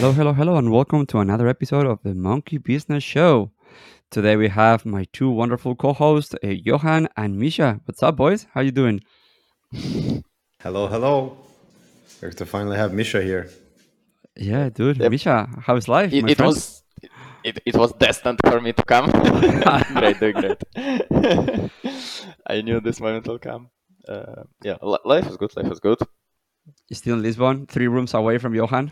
Hello, hello, hello, and welcome to another episode of the Monkey Business Show. Today we have my two wonderful co-hosts, uh, Johan and Misha. What's up, boys? How you doing? Hello, hello. Great to finally have Misha here. Yeah, dude. Yep. Misha, how's life? It, my it was it, it was destined for me to come. great, doing great. I knew this moment will come. Uh, yeah, li- life is good. Life is good. You still in Lisbon, three rooms away from Johan.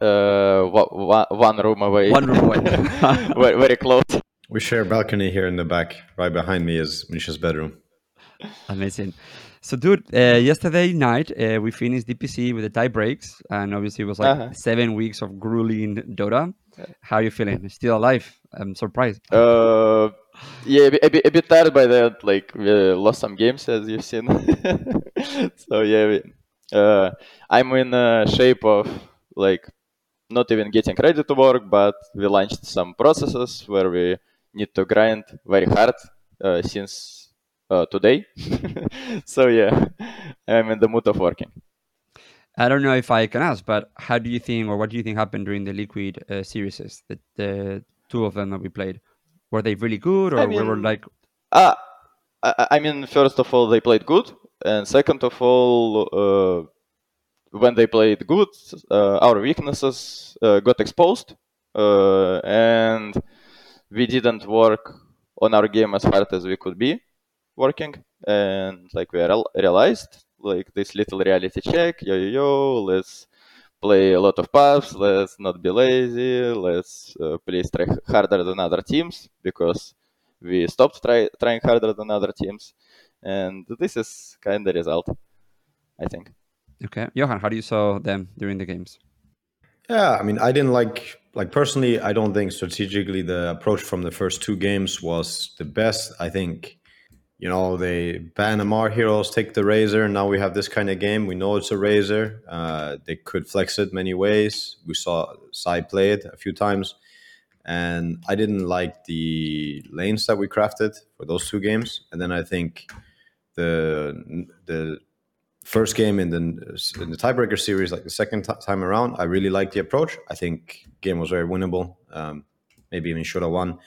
Uh, wa- wa- one room away. One room away. very, very close. We share a balcony here in the back. Right behind me is Misha's bedroom. Amazing. So, dude, uh, yesterday night uh, we finished DPC with the tie breaks, and obviously it was like Uh-huh. seven weeks of grueling Dota. How are you feeling? Still alive? I'm surprised. Uh, yeah, a bit, a bit, a bit tired by that. Like we lost some games as you've seen. so yeah, we, uh, I'm in uh, shape of like not even getting ready to work, but we launched some processes where we need to grind very hard uh, since uh, today. so yeah, I'm in the mood of working. I don't know if I can ask, but how do you think, or what do you think happened during the Liquid uh, series? The, the two of them that we played, were they really good, or I we were like, Uh, I, I mean, first of all, they played good, and second of all, uh, when they played good, uh, our weaknesses uh, got exposed, uh, and we didn't work on our game as hard as we could be working, and like we real- realized, like this little reality check, yo yo yo, let's play a lot of pubs, let's not be lazy, let's uh, play try harder than other teams because we stopped try, trying harder than other teams, and this is kind of the result, I think. Okay, Johan, how do you saw them during the games? Yeah, I mean, I didn't like like personally. I don't think strategically the approach from the first two games was the best. I think, you know, they ban Ammar heroes, take the razor. And now we have this kind of game. We know it's a razor. Uh, they could flex it many ways. We saw zai play it a few times, and I didn't like the lanes that we crafted for those two games. And then I think the the first game in the in the tiebreaker series, like the second t- time around, I really liked the approach. I think game was very winnable. Um, maybe even should have won.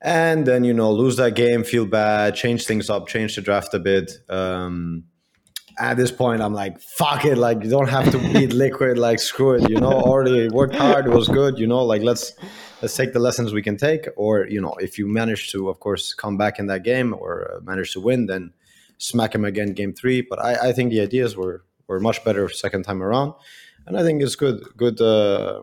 And then you know lose that game, feel bad, change things up, change the draft a bit. Um, at this point, I'm like, fuck it, like you don't have to beat Liquid, like screw it, you know. Already worked hard, it was good, you know. Like let's let's take the lessons we can take, or you know, if you manage to, of course, come back in that game or uh, manage to win, then smack him again game three. But I, I think the ideas were were much better second time around, and I think it's good good uh,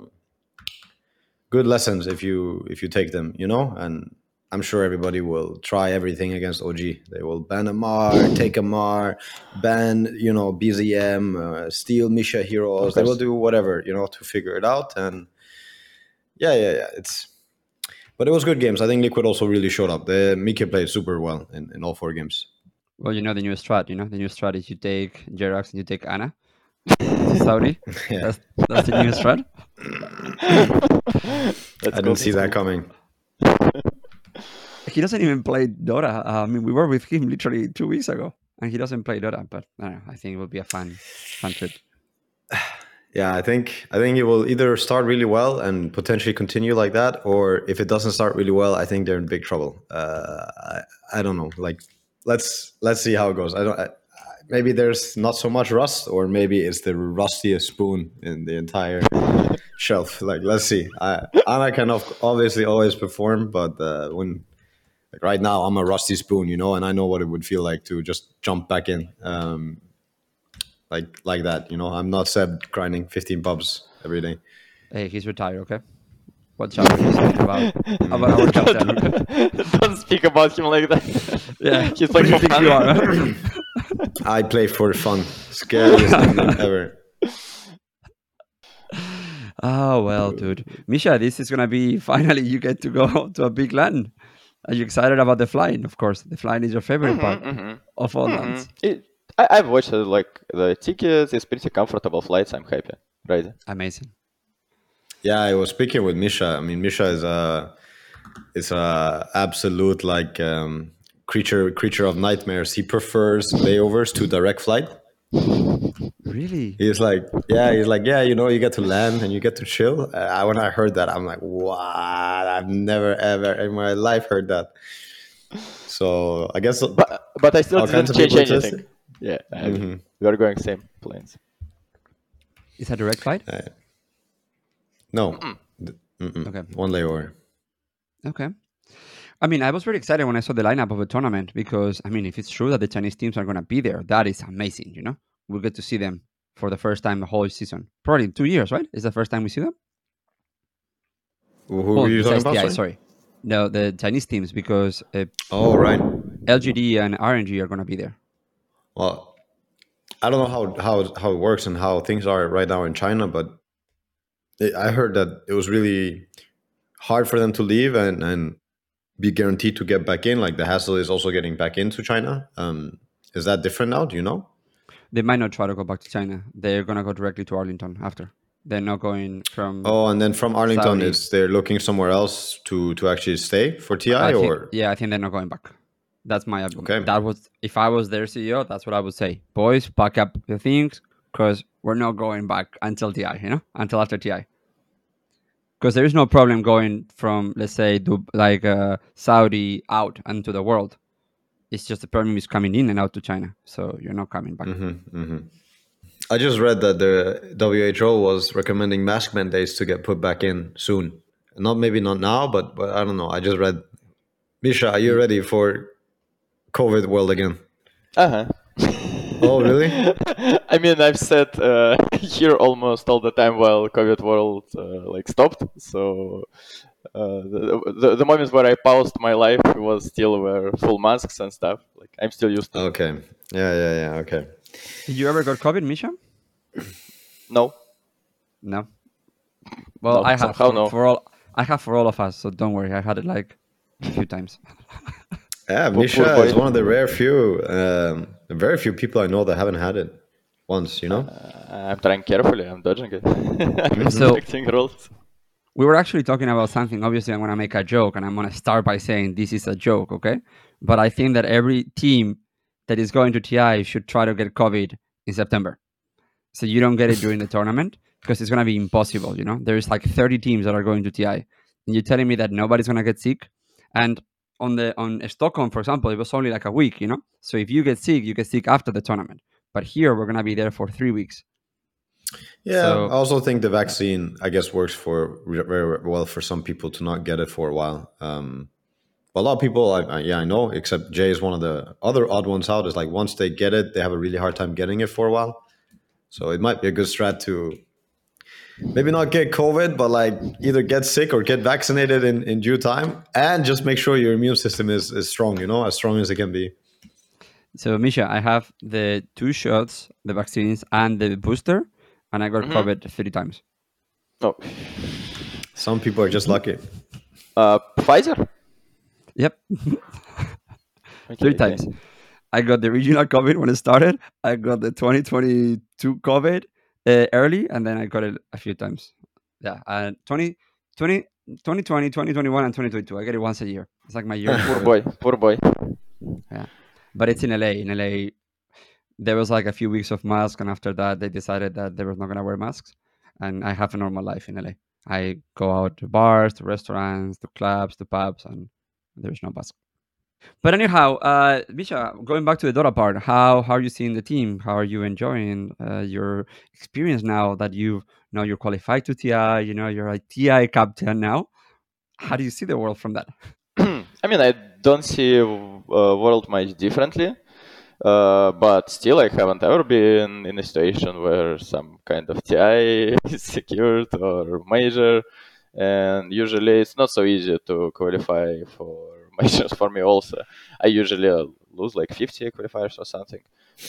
good lessons if you if you take them, you know. And I'm sure everybody will try everything against OG. They will ban Ammar, take Ammar, ban you know BZM, uh, steal Misha heroes. They will do whatever you know to figure it out. And yeah, yeah, yeah. It's but it was good games. I think Liquid also really showed up. The Mika played super well in, in all four games. Well, you know the new strat. You know the new strat is you take Jerax and you take ana. to Saudi. Yeah. That's that's the new strat. I cool. didn't see that coming. He doesn't even play Dota. Uh, I mean, we were with him literally two weeks ago, and he doesn't play Dota. But I, don't know, I think it will be a fun, fun trip. Yeah, I think I think it will either start really well and potentially continue like that, or if it doesn't start really well, I think they're in big trouble. Uh, I, I don't know. Like, let's let's see how it goes. I don't. I, maybe there's not so much rust, or maybe it's the rustiest spoon in the entire shelf. Like, let's see. I, ana can obviously always perform, but uh, when like right now I'm a rusty spoon, you know, and I know what it would feel like to just jump back in. Um, like like that. You know, I'm not Ceb grinding 15 pubs every day. Hey, he's retired. Okay. Watch out what you say about about our captain. okay? Don't speak about him like that. Yeah, he's what like do you for think you fun. are? I play for fun. Scariest thing ever. Oh well, dude, Misha, this is gonna be finally you get to go to a big land. Are you excited about the flying? Of course, the flying is your favorite part Mhm. of all Mhm. lands. It, I, I've watched it, like the tickets. It's pretty comfortable flights. I'm happy. Right. Amazing. Yeah, I was speaking with Misha. I mean, Misha is a is a absolute like um, creature creature of nightmares. He prefers layovers to direct flight. Really? He's like, yeah, he's like, yeah, you know, you get to land and you get to chill. Uh, when I heard that, I'm like, what? I've never ever in my life heard that. So I guess But but I still All kinds didn't change people anything. interested? Yeah. I- Mhm. We are going same planes. Is that direct flight? Uh, no, D- mm-mm. Okay. one layover. Okay. I mean, I was very excited when I saw the lineup of the tournament because, I mean, if it's true that the Chinese teams are going to be there, that is amazing, you know? We'll get to see them for the first time the whole season. Probably in two years, right? Is the first time we see them? Who, who were you talking about? Sorry? sorry. No, the Chinese teams because uh, Oh, right. LGD and RNG are going to be there. Well, I don't know how how how it works and how things are right now in China, but I heard that it was really hard for them to leave and and be guaranteed to get back in. Like the hassle is also getting back into China. Um, is that different now? Do you know? They might not try to go back to China. They're going to go directly to Arlington after. They're not going from. Oh, and then from Arlington, Saudi. is they're looking somewhere else to to actually stay for TI I think- or yeah, I think they're not going back. That's my argument. Okay. That was if I was their CEO, that's what I would say. Boys, pack up the things because we're not going back until TI. You know, until after TI. Because there is no problem going from, let's say, Dub- like uh, Saudi out into the world. It's just the problem is coming in and out to China. So you're not coming back. hmm hmm I just read that the WHO was recommending mask mandates to get put back in soon. Not maybe not now, but but I don't know. I just read. Misha, are you ready for COVID world again? Uh huh. Oh, really? I mean, I've said uh, here almost all the time while COVID world uh, like stopped. So uh, the, the the moments where I paused my life was still wear full masks and stuff. Like I'm still used to. Okay. Yeah, yeah, yeah. Okay. Did you ever got COVID, Misha? No. No. Well, No, I have for, no. for all. I have for all of us, so don't worry. I had it like a few times. Yeah, Poor- Misha is one of the rare few, um, very few people I know that haven't had it once. You know. Uh, I'm trying carefully. I'm dodging it. I'm So- respecting rules. We were actually talking about something. Obviously, I'm going to make a joke, and I'm going to start by saying this is a joke, okay? But I think that every team that is going to TI should try to get COVID in September, so you don't get it during the tournament because it's going to be impossible. You know, there's like 30 teams that are going to TI, and you're telling me that nobody's going to get sick. And on the on Stockholm, for example, it was only like a week. You know, so if you get sick, you get sick after the tournament. But here, we're going to be there for three weeks. Yeah, So- I also think the vaccine, I guess, works for very well for some people to not get it for a while. Um, a lot of people, I, I, yeah, I know, except Jay is one of the other odd ones out. Is like once they get it, they have a really hard time getting it for a while. So it might be a good strat to maybe not get COVID, but like either get sick or get vaccinated in, in due time, and just make sure your immune system is, is strong. You know, as strong as it can be. So, Misha, I have the two shots, the vaccines, and the booster, and I got Mhm. COVID three times. Oh. Some people are just lucky. Uh, Pfizer. Yep, Okay, three okay. times. I got the original COVID when it started. I got the 2022 COVID uh, early, and then I got it a few times. Yeah, and 20, 20, 2020, 2021, and 2022. I get it once a year. It's like my year. Poor boy. Poor boy. Yeah. But it's in LA. In LA, there was like a few weeks of mask, and after that, they decided that they were not gonna wear masks. And I have a normal life in LA. I go out to bars, to restaurants, to clubs, to pubs, and there's no mask. But anyhow, uh, Misha, going back to the Dota part, how how are you seeing the team? How are you enjoying uh, your experience now that you know you're qualified to TI? You know you're a TI captain now. How do you see the world from that? I mean, I don't see uh, world much differently, uh, but still, I haven't ever been in a situation where some kind of TI is secured or major, and usually it's not so easy to qualify for for me. Also, I usually uh, lose like 50 qualifiers or something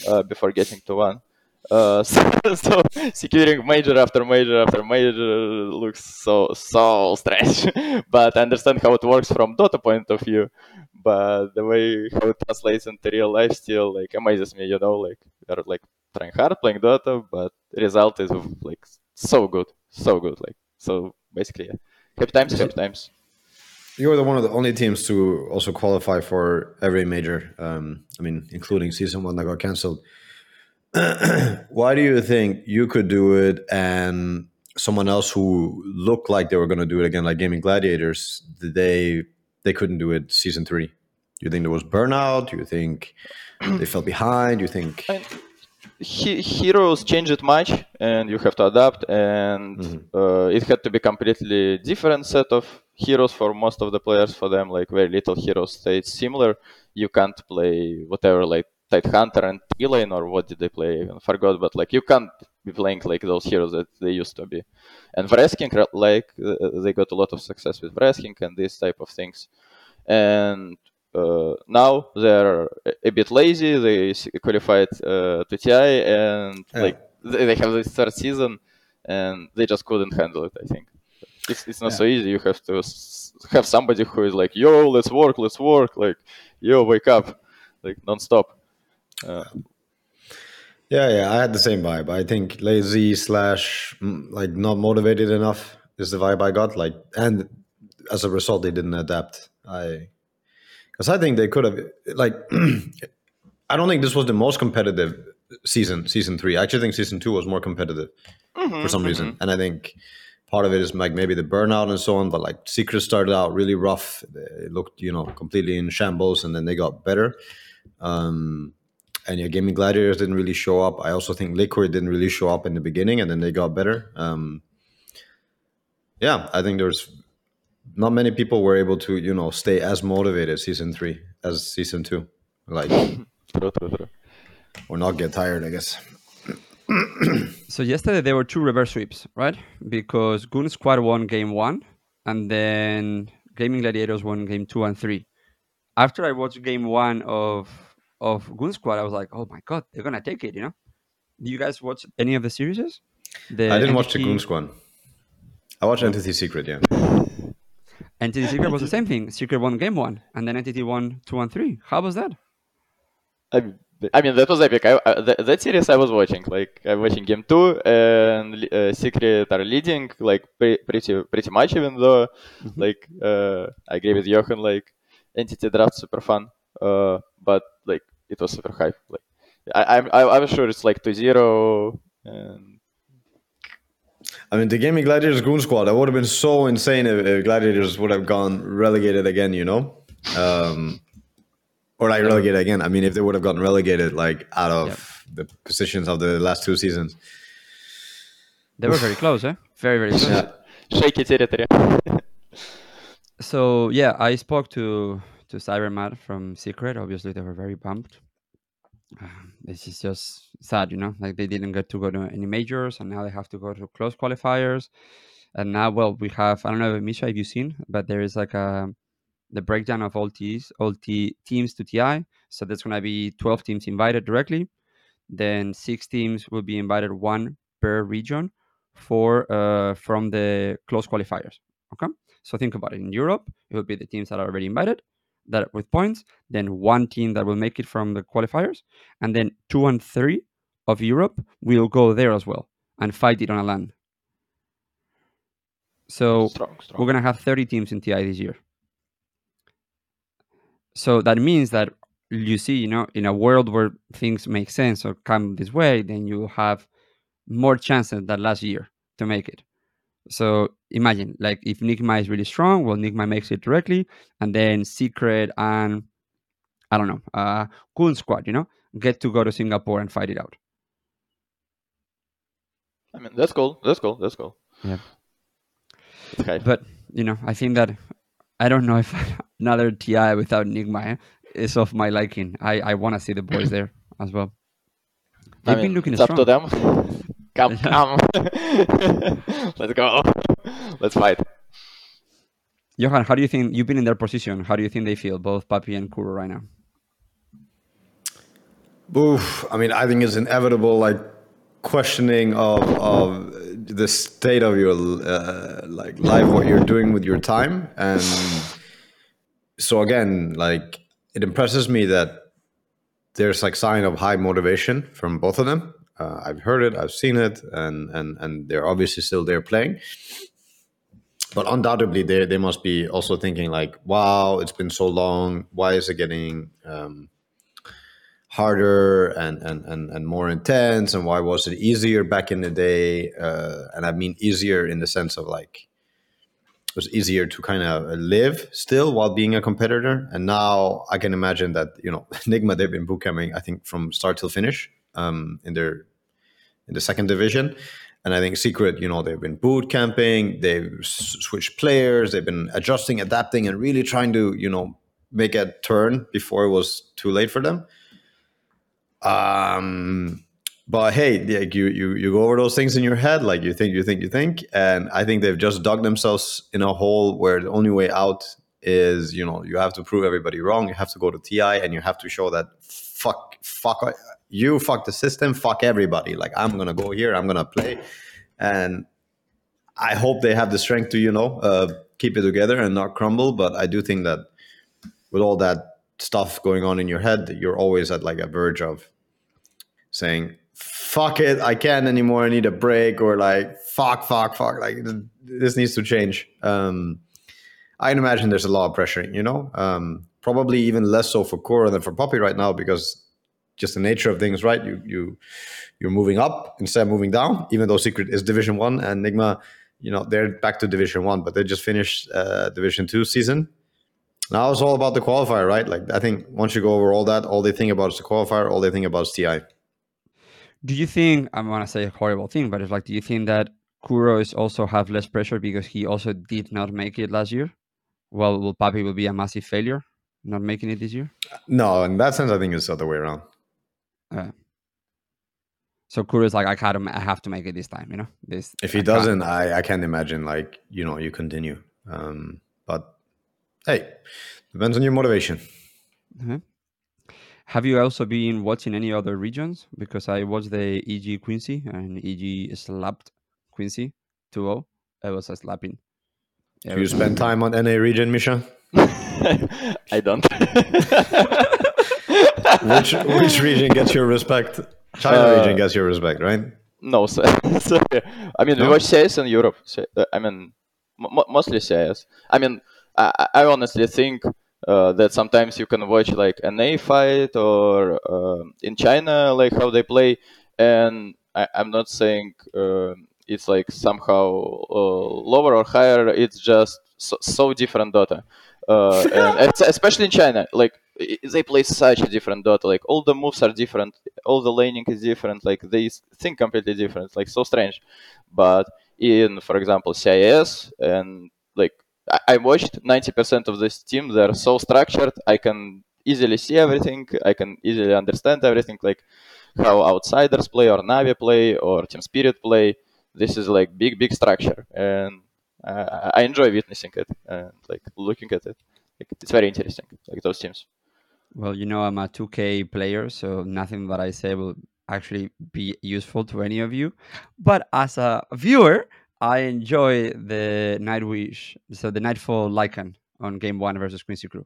uh, before getting to one. Uh, so, so securing major after major after major looks so so strange. but I understand how it works from Dota point of view. But the way how it translates into real life still like amazes me. You know, like they're like trying hard playing Dota, but result is like so good, so good. Like so basically, yeah. happy times, happy times. You were the one of the only teams to also qualify for every major. Um, I mean, including season one that got cancelled. Why do you think you could do it and someone else who looked like they were going to do it again, like Gaimin Gladiators, they they couldn't do it season three? Do you think there was burnout? Do you think they fell behind? Do you think? he, heroes changed it much, and you have to adapt, and mm-hmm. uh, it had to be completely different set of heroes for most of the players. For them, like very little heroes stayed similar. You can't play whatever like Tidehunter and T-Lane or what did they play? I forgot, but like you can't be playing like those heroes that they used to be. And Wraithking, like uh, they got a lot of success with Wraithking and these type of things. And uh, now they're a bit lazy. They qualified uh, to TI and yeah. like they have this third season, and they just couldn't handle it. I think it's it's not yeah. so easy. You have to have somebody who is like, "Yo, let's work, let's work!" Like, "Yo, wake up!" Like nonstop. Uh, yeah, yeah, I had the same vibe. I think lazy slash mm, like not motivated enough is the vibe I got. Like, and as a result, they didn't adapt. I, because I think they could have like, I don't think this was the most competitive season. Season three, I actually think season two was more competitive mm-hmm, for some mm-hmm. reason, and I think part of it is like maybe the burnout and so on. But like Secret started out really rough. It looked you know completely in shambles, and then they got better. Um, and yeah, Gaimin Gladiators didn't really show up. I also think Liquid didn't really show up in the beginning, and then they got better. Um, yeah, I think there's not many people were able to you know stay as motivated season three as season two, like or not get tired, I guess. so yesterday there were two reverse sweeps, right? Because Goon Squad won game one, and then Gaimin Gladiators won game two and three. After I watched game one of of Goon Squad, I was like, oh my god, they're gonna take it. You know? Do you guys watch any of the series? The I didn't Entity... watch the Goon Squad. I watched oh. Entity Secret, yeah. Entity Secret was the same thing. Secret won game one, and then Entity won two and three. How was that? I, I mean, that was epic. I, uh, that, that, series I was watching. Like, I'm watching game two, and uh, Secret are leading, like, pre- pretty pretty much, even though, mm-hmm. like, uh, I agree with Johan, like, Entity draft super fun. Uh, but like it was super hype. Like I, I'm I, I'm sure it's like 2-0 and I mean, the Gaimin Gladiators Goon Squad, that would have been so insane if, if Gladiators would have gone relegated again, you know? Um, or like relegated again. I mean, if they would have gotten relegated, like out of yep. the positions of the last two seasons. They were very close, eh? Very, very close. Yeah. Shaky territory. so, yeah, I spoke to to Cyborgmatt from Secret. Obviously, they were very pumped. Uh, this is just sad, you know. Like they didn't get to go to any majors, and now they have to go to close qualifiers. And now, well, we have I don't know, Misha, have you've seen, but there is like a the breakdown of all teams, all t- teams to TI. So there's gonna be 12 teams invited directly. Then six teams will be invited, one per region, for uh, from the close qualifiers. Okay, so think about it. In Europe, it will be the teams that are already invited that with points, then one team that will make it from the qualifiers, and then two and three of Europe will go there as well and fight it on a land. So strong, strong. we're gonna have 30 teams in TI this year. So that means that you see, you know, in a world where things make sense or come this way, then you have more chances than last year to make it. So imagine, like, if Nigma is really strong, well, Nigma makes it directly, and then Secret and I don't know, uh, Goon Squad, you know, get to go to Singapore and fight it out. I mean, that's cool. That's cool. That's cool. Yeah. Okay. But you know, I think that I don't know if another TI without Nigma is of my liking. I I want to see the boys there as well. They've I mean, been looking it's strong. up to them. Come, come. Let's go. Let's fight. Johan, how do you think you've been in their position? How do you think they feel, both Puppey and Kuro, right now? Oof. I mean, I think it's inevitable. Like questioning of of the state of your uh, like life, what you're doing with your time, and so again, like it impresses me that there's like sign of high motivation from both of them. Uh, I've heard it, I've seen it, and and and they're obviously still there playing. But undoubtedly, they they must be also thinking like, "Wow, it's been so long. Why is it getting um, harder and, and and and more intense? And why was it easier back in the day? Uh, and I mean easier in the sense of like it was easier to kind of live still while being a competitor. And now I can imagine that you know Nigma they've been bootcamping I think from start till finish um, in their in the second division. And I think Secret, you know, they've been boot camping, they've switched players, they've been adjusting, adapting, and really trying to, you know, make a turn before it was too late for them. Um, but hey, like you you you go over those things in your head, like you think, you think, you think, and I think they've just dug themselves in a hole where the only way out is, you know, you have to prove everybody wrong. You have to go to TI, and you have to show that fuck, fuck you, fuck the system, fuck everybody. Like I'm gonna go here, I'm gonna play, and I hope they have the strength to, you know, uh, keep it together and not crumble. But I do think that with all that stuff going on in your head, you're always at like a verge of saying fuck it i can't anymore i need a break or like fuck fuck fuck like this needs to change. Um i can imagine there's a lot of pressure you know? Um probably even less so for Kuro than for Puppey right now because just the nature of things right? You you you're moving up instead of moving down even though secret is division one and nigma you know they're back to division one but they just finished uh, division two season. Now it's all about the qualifier right? Like i think once you go over all that all they think about is the qualifier all they think about is ti Do you think I'm gonna say a horrible thing, but it's like, do you think that Kuro is also have less pressure because he also did not make it last year? Well, will Puppey will be a massive failure not making it this year? No, in that sense, I think it's the other way around. Uh, so Kuro is like, I gotta, I have to make it this time. You know, this. If he I can't- doesn't, I, I can't imagine like you know you continue. Um, but hey, depends on your motivation. Uh-huh. Have you also been watching any other regions? Because I watched the EG Quincy and EG slapped Quincy 2-0. It was a slapping. Yeah, Do you was- spend time on NA region, Misha? I don't. Which which region gets your respect? China Uh, region gets your respect, right? no, so, so, I mean, we watch CS in Europe. So, uh, I mean, m- mostly CS. I mean, I, I I honestly think uh, that sometimes you can watch like an A fight or um in China, like how they play, and I, I'm not saying uh, it's like somehow uh, lower or higher. It's just so, so different Dota, uh, and especially in China, like they play such a different Dota. Like all the moves are different, all the laning is different. Like they think completely different. Like so strange. But in, for example, CIS and I, watched 90% of this team. They're so structured. I can easily see everything. I can easily understand everything. Like how outsiders play or Navi play or Team Spirit play. This is like big, big structure, and uh, I enjoy witnessing it and like looking at it. Like, it's very interesting. Like those teams. Well, you know, I'm a 2K player, so nothing that I say will actually be useful to any of you. But as a viewer, I enjoy the Nightwish, so the Nightfall Lycan on game one versus Quincy Crew.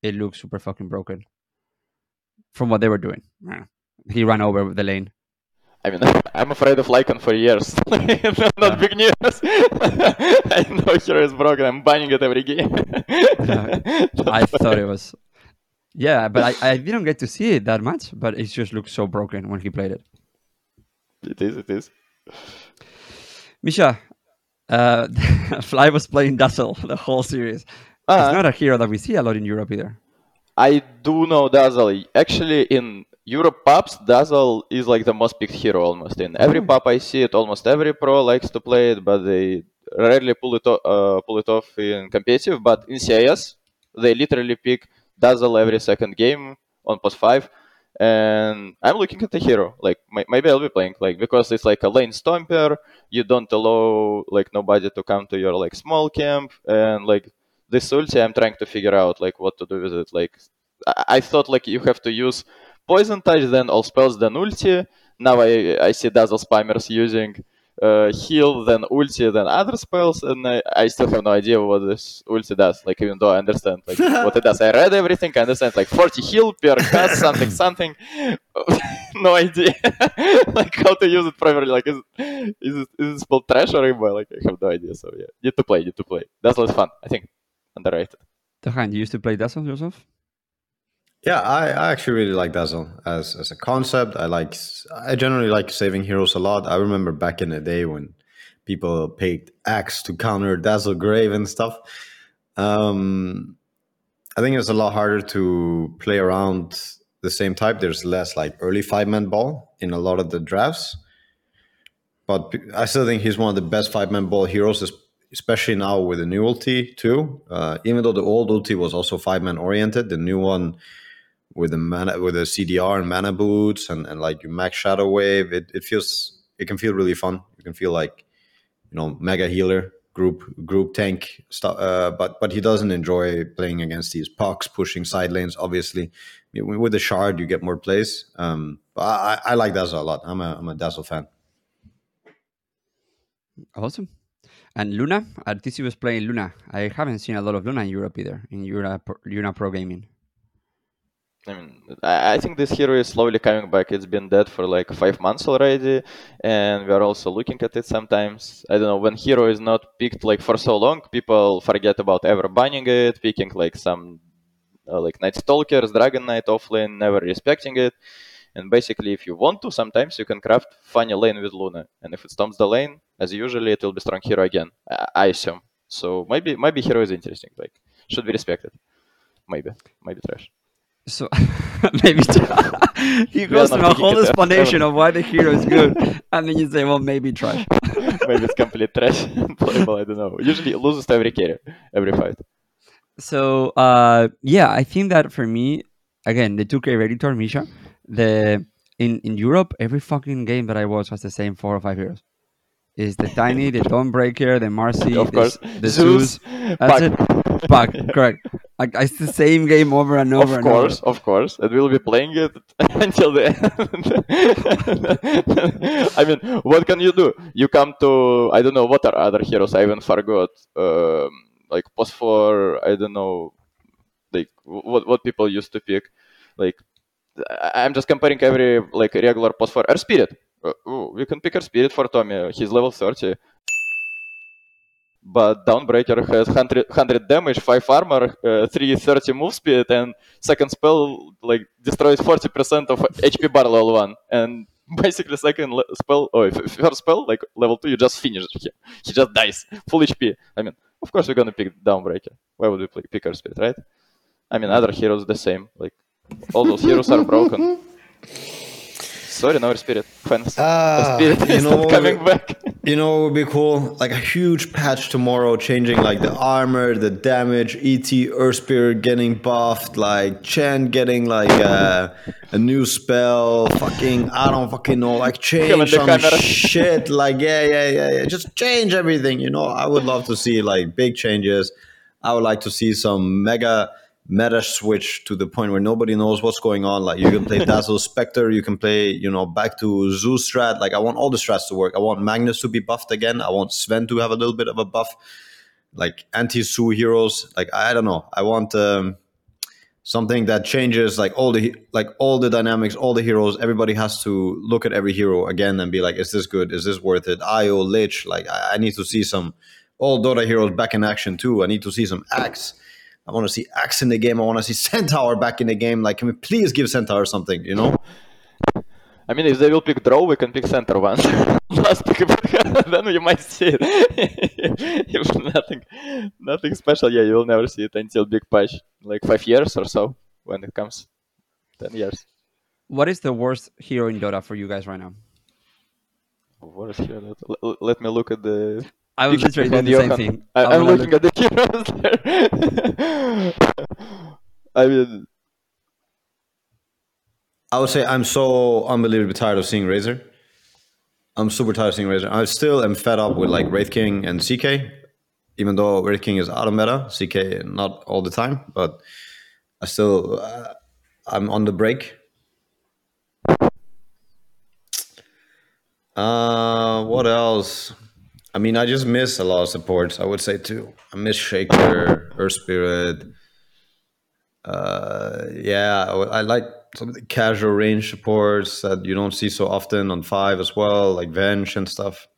It looks super fucking broken from what they were doing. He ran over the lane. I mean, I'm afraid of Lycan for years. not not big news. I know Hero is broken. I'm banning it every game. I thought it was. Yeah, but I, I didn't get to see it that much, but it just looked so broken when he played it. It is, it is. Misha, uh, Fly was playing Dazzle the whole series. Uh, It's not a hero that we see a lot in Europe either. I do know Dazzle. Actually, in Europe pubs, Dazzle is like the most picked hero almost. In every Oh. pub I see it, almost every pro likes to play it, but they rarely pull it, o- uh, pull it off in competitive. But in CIS, they literally pick Dazzle every second game on post 5. And I'm looking at the hero. Like may- maybe I'll be playing like because it's like a lane stomper. You don't allow like nobody to come to your like small camp and like this ulti I'm trying to figure out like what to do with it. Like I, I thought like you have to use poison touch, then all spells, then ulti. now I I see Dazzle spammers using uh, heal, then ulti, then other spells, and I, I still have no idea what this ulti does. Like even though I understand like what it does, I read everything. I understand like 40 heal per cast, something, something. no idea like how to use it properly. Like is it, is it, is it spelled trash or rainbow? Like I have no idea. So yeah, need to play, need to play. Dazzle is fun. I think underrated. Johan, you used to play Dazzle yourself? Yeah, I, I actually really like Dazzle as as a concept. I like I generally like saving heroes a lot. I remember back in the day when people picked Axe to counter Dazzle Grave and stuff. Um, I think it's a lot harder to play around the same type. There's less like early five man ball in a lot of the drafts, but I still think he's one of the best five man ball heroes, especially now with the new ulti too. Uh, even though the old ulti was also five man oriented, the new one with the mana with the CDR and mana boots and, and like you max shadow wave, it, it feels it can feel really fun. You can feel like you know mega healer group group tank stuff. Uh, but but he doesn't enjoy playing against these pucks pushing side lanes. Obviously, with the shard you get more plays. Um, I, I like Dazzle a lot. I'm a I'm a Dazzle fan. Awesome. And Luna, Arteezy was playing Luna. I haven't seen a lot of Luna in Europe either, in Luna, Luna Pro Gaming. I mean, I think this hero is slowly coming back. It's been dead for like five months already, and we are also looking at it sometimes. I don't know when hero is not picked like for so long, people forget about ever banning it, picking like some uh, like Night Stalkers, Dragon Knight offlane, never respecting it. And basically, if you want to, sometimes you can craft funny lane with Luna, and if it stomps the lane, as usually, it will be strong hero again. I, I assume. So maybe maybe hero is interesting. Like should be respected. Maybe maybe trash. So maybe he goes through a whole explanation of why the hero is good, and then you say, "Well, maybe trash." maybe it's complete trash. Playable, I don't know. Usually, it loses to every carry, every fight. So uh, yeah, I think that for me, again, the 2K Redditor Misha, the in in Europe, every fucking game that I watch has the same four or five heroes. Is the Tiny, the Dawnbreaker, the Marci, of course, the, the Zeus. That's it. Back, correct. Like it's the same game over and over. Of course, and over. of course, of course. and we'll be playing it until the end. I mean, what can you do? You come to I don't know what are other heroes. I even forgot. Um, like Phosphor. I don't know. Like what what people used to pick. Like I'm just comparing every like regular Phosphor Earth Spirit. Uh, ooh, we can pick Earth Spirit for Tommy. He's level 30 but Dawnbreaker has 100, 100 damage, 5 armor, uh, 330 move speed, and second spell like destroys 40% of HP bar level 1. And basically second le- spell, oh, first spell, like level 2, you just finish him. He just dies, full HP. I mean, of course we're gonna pick Dawnbreaker. Why would we pick, pick Earth Spirit, right? I mean, other heroes the same. Like, all those heroes are broken. Sorry, no spirit. Fans. Ah, spirit you is know not coming back. You know what would be cool? Like a huge patch tomorrow, changing like the armor, the damage, ET, Earth Spirit getting buffed, like Chen getting like a, a new spell, fucking, I don't fucking know, like change some shit. Like, yeah, yeah, yeah, yeah. Just change everything, you know? I would love to see like big changes. I would like to see some mega meta switch to the point where nobody knows what's going on. Like you can play Dazzle Spectre, you can play, you know, back to Zeus strat. Like I want all the strats to work. I want Magnus to be buffed again. I want Sven to have a little bit of a buff. Like anti-Su heroes. Like I don't know. I want um, something that changes like all the like all the dynamics, all the heroes. Everybody has to look at every hero again and be like, is this good? Is this worth it? Io, Lich. Like I, I need to see some all Dota heroes back in action too. I need to see some Axe. I want to see Axe in the game. I want to see Centaur back in the game. Like, can we please give Centaur something? You know? I mean, if they will pick draw, we can pick Centaur once. Last pick, then you might see it. if nothing, nothing special, yeah, you will never see it until big patch, like five years or so, when it comes. Ten years. What is the worst hero in Dota for you guys right now? What is here? Let, let- let me look at the. I was literally doing the behind same thing. I, wanna looking at the heroes there. I mean, I would say I'm so unbelievably tired of seeing Razor. I'm super tired of seeing Razor. I still am fed up with like Wraith King and CK, even though Wraith King is out of meta, CK not all the time, but I still uh, I'm on the break. Uh, what else? I mean, I just miss a lot of supports. I would say too. I miss Shaker, Earth Spirit. Uh, yeah, I, I like some of the casual range supports that you don't see so often on five as well, like Venge and stuff.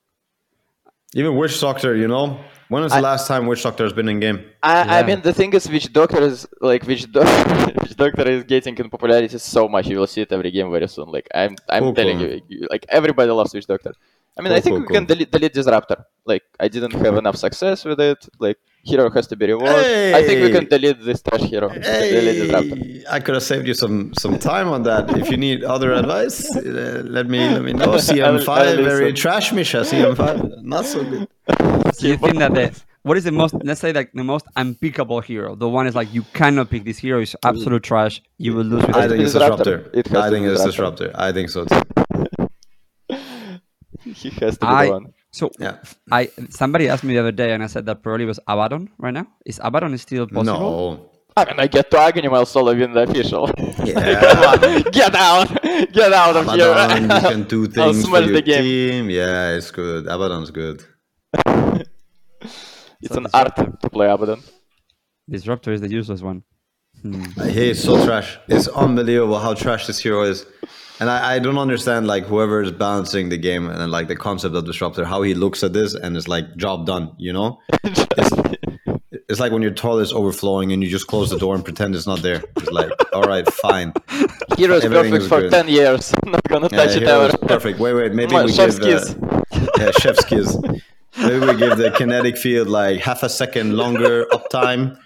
Even Witch Doctor, you know. When was the I- last time Witch Doctor has been in game? I, I mean, the thing is, Witch doctor is like which, do- which doctor is getting in popularity so much. You will see it every game very soon. Like I'm, I'm Cool, telling cool. you, you- like everybody loves Witch Doctor. I mean, I think cool, we can delete, delete Disruptor. Like I didn't have enough success with it. Like hero has to be rewarded. I think we can delete this trash hero. Delete Disruptor. Hey, I could have saved you some some time on that. If you need other advice, uh, let me let me know. CM5 I'll very listen. trash, Misha. CM5 not so good. Do you think that the what is the most let's say like the most unpickable hero? The one is like you cannot pick this hero It's absolute trash. You will lose with I think it's Disruptor. disruptor. It I think be it's Disruptor. disruptor. I think so too. He has to be I the one. so Yeah. I somebody asked me the other day and I said that probably was Abaddon right now. Is Abaddon still possible? No. I mean, I get to Agony while solo win the official. Yeah. Come on, get out, get out of Abaddon, you here. can do I'll things for your the game. team. Yeah, it's good. Abaddon's good. It's an art to play Abaddon. Disruptor is the useless one. Hmm. I hate so trash. It's unbelievable how trash this hero is. And I, I don't understand like whoever is balancing the game and like the concept of disruptor, how he looks at this and it's like job done, you know? It's like when your toilet is overflowing and you just close the door and pretend it's not there. It's like, all right, fine. Hero is Everything perfect for good. 10 years. Not gonna Yeah, touch it hero ever. perfect. Wait, wait, maybe Mwah, we chef's give kiss. uh, yeah, chef's kiss. Maybe we give the kinetic field like half a second longer uptime,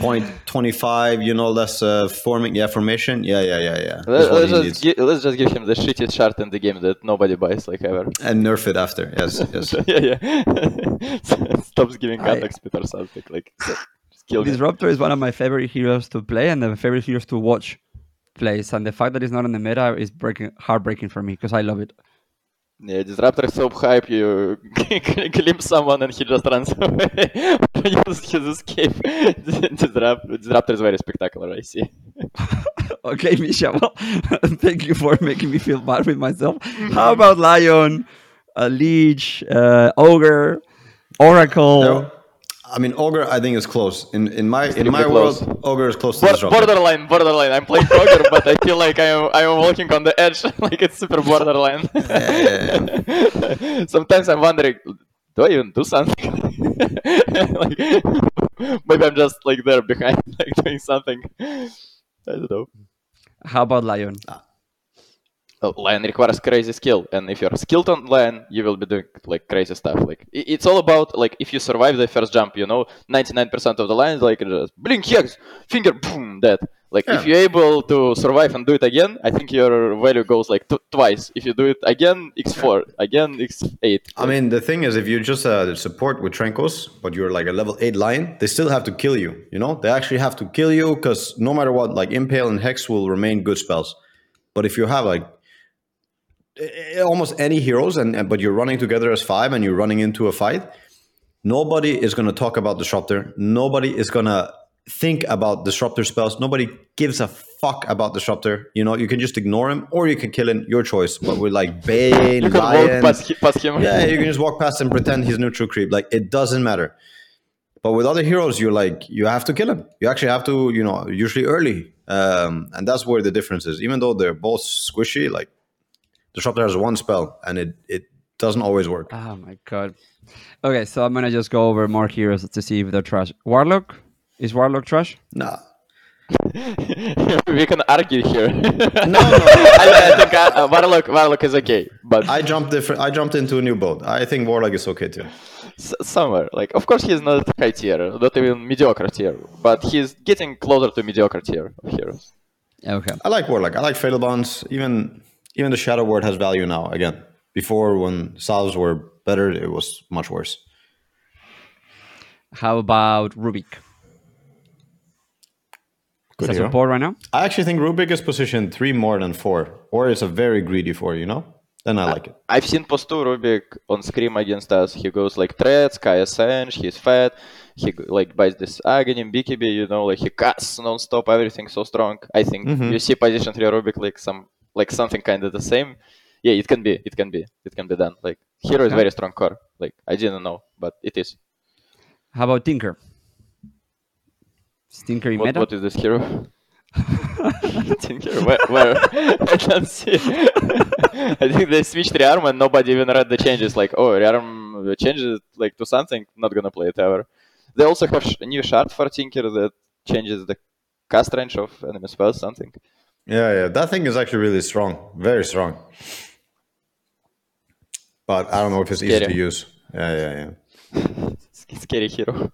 point twenty five. You know, that's uh, forming. Yeah, formation. Yeah, yeah, yeah, yeah. That's let's, just gi- let's just give him the shittiest shard in the game that nobody buys like ever. and nerf it after. Yes, yes. yeah, yeah. Stops giving I- context speed or something. Like, so, just kill him. Disruptor is one of my favorite heroes to play and the favorite heroes to watch plays. And the fact that it's not in the meta is breaking heartbreaking for me because I love it. Yeah, Disruptor is so hype, you glimpse someone and he just runs away. Uses his escape. Disrupt- Disruptor is very spectacular, I see. Okay, Misha. Well, thank you for making me feel bad with myself. How about Lion, uh, Lich, uh, Ogre, Oracle? No, I mean, ogre. I think is close. In in my in my close. world, ogre is close to Bor- disruptor. borderline, borderline. I'm playing Ogre, but I feel like I'm I'm walking on the edge, like it's super borderline. Sometimes I'm wondering, do I even do something? like, maybe I'm just like there behind, like doing something. I don't know. How about Lion? Uh, Lion requires crazy skill, and if you're skilled on Lion, you will be doing like crazy stuff. Like it's all about like if you survive the first jump, you know, 99% of the lines like just blink hex, finger, boom, dead. Like if you're able to survive and do it again, I think your value goes like t- twice. If you do it again, x4, again x8. I mean, the thing is, if you just uh, support with Trenkos, but you're like a level 8 lion, they still have to kill you, you know? They actually have to kill you because no matter what, like Impale and Hex will remain good spells. But if you have like almost any heroes, and but you're running together as five and you're running into a fight, nobody is going to talk about Disruptor. Nobody is going to think about Disruptor spells. Nobody gives a fuck about Disruptor. You know, you can just ignore him or you can kill him, your choice. But with like Bane, you can Lion, walk past, past him. yeah, you can just walk past and pretend he's neutral creep. Like it doesn't matter. But with other heroes, you're like you have to kill him. You actually have to, you know, usually early, um, and that's where the difference is. Even though they're both squishy, like disruptor has one spell, and it it doesn't always work. Oh my god. Okay, so I'm gonna just go over more heroes to see if they're trash. Warlock is Warlock trash? Nah, we can argue here. no, no. I, I think uh, uh, Warlock, Warlock is okay, but I jumped different. I jumped into a new boat. I think Warlock is okay too. s- somewhere. Like, of course, he's not high tier, not even mediocre tier, but he's getting closer to mediocre tier of heroes. Okay. I like Warlock. I like Fatal Bonds. Even even the Shadow Word has value now. Again, before when salves were better, it was much worse. How about Rubik? Good is that hero. support right now? I actually think Rubik is positioned three more than four, or it's a very greedy four. You know, then I like it. I've seen post 2 Rubik on Scream against us. He goes like threats, Sky Ascend, he's fat, he like buys this Agony, BKB, you know, like he cuts non-stop, everything so strong. I think Mhm. you see position 3 Rubik like some like something kind of the same. yeah, it can be, it can be, it can be done. Like hero is very strong core. Like I didn't know, but it is. How about Tinker? Is Tinker in What, meta? what is this hero? Tinker, where, where? I can't see. I think they switched rearm and nobody even read the changes. Like, oh, rearm changes like to something. Not gonna play it ever. They also have sh- new shard for Tinker that changes the cast range of enemy spells. Something. Yeah, yeah, that thing is actually really strong, very strong. But I don't know if it's easy to use. Yeah, yeah, yeah. Sc- Scary hero.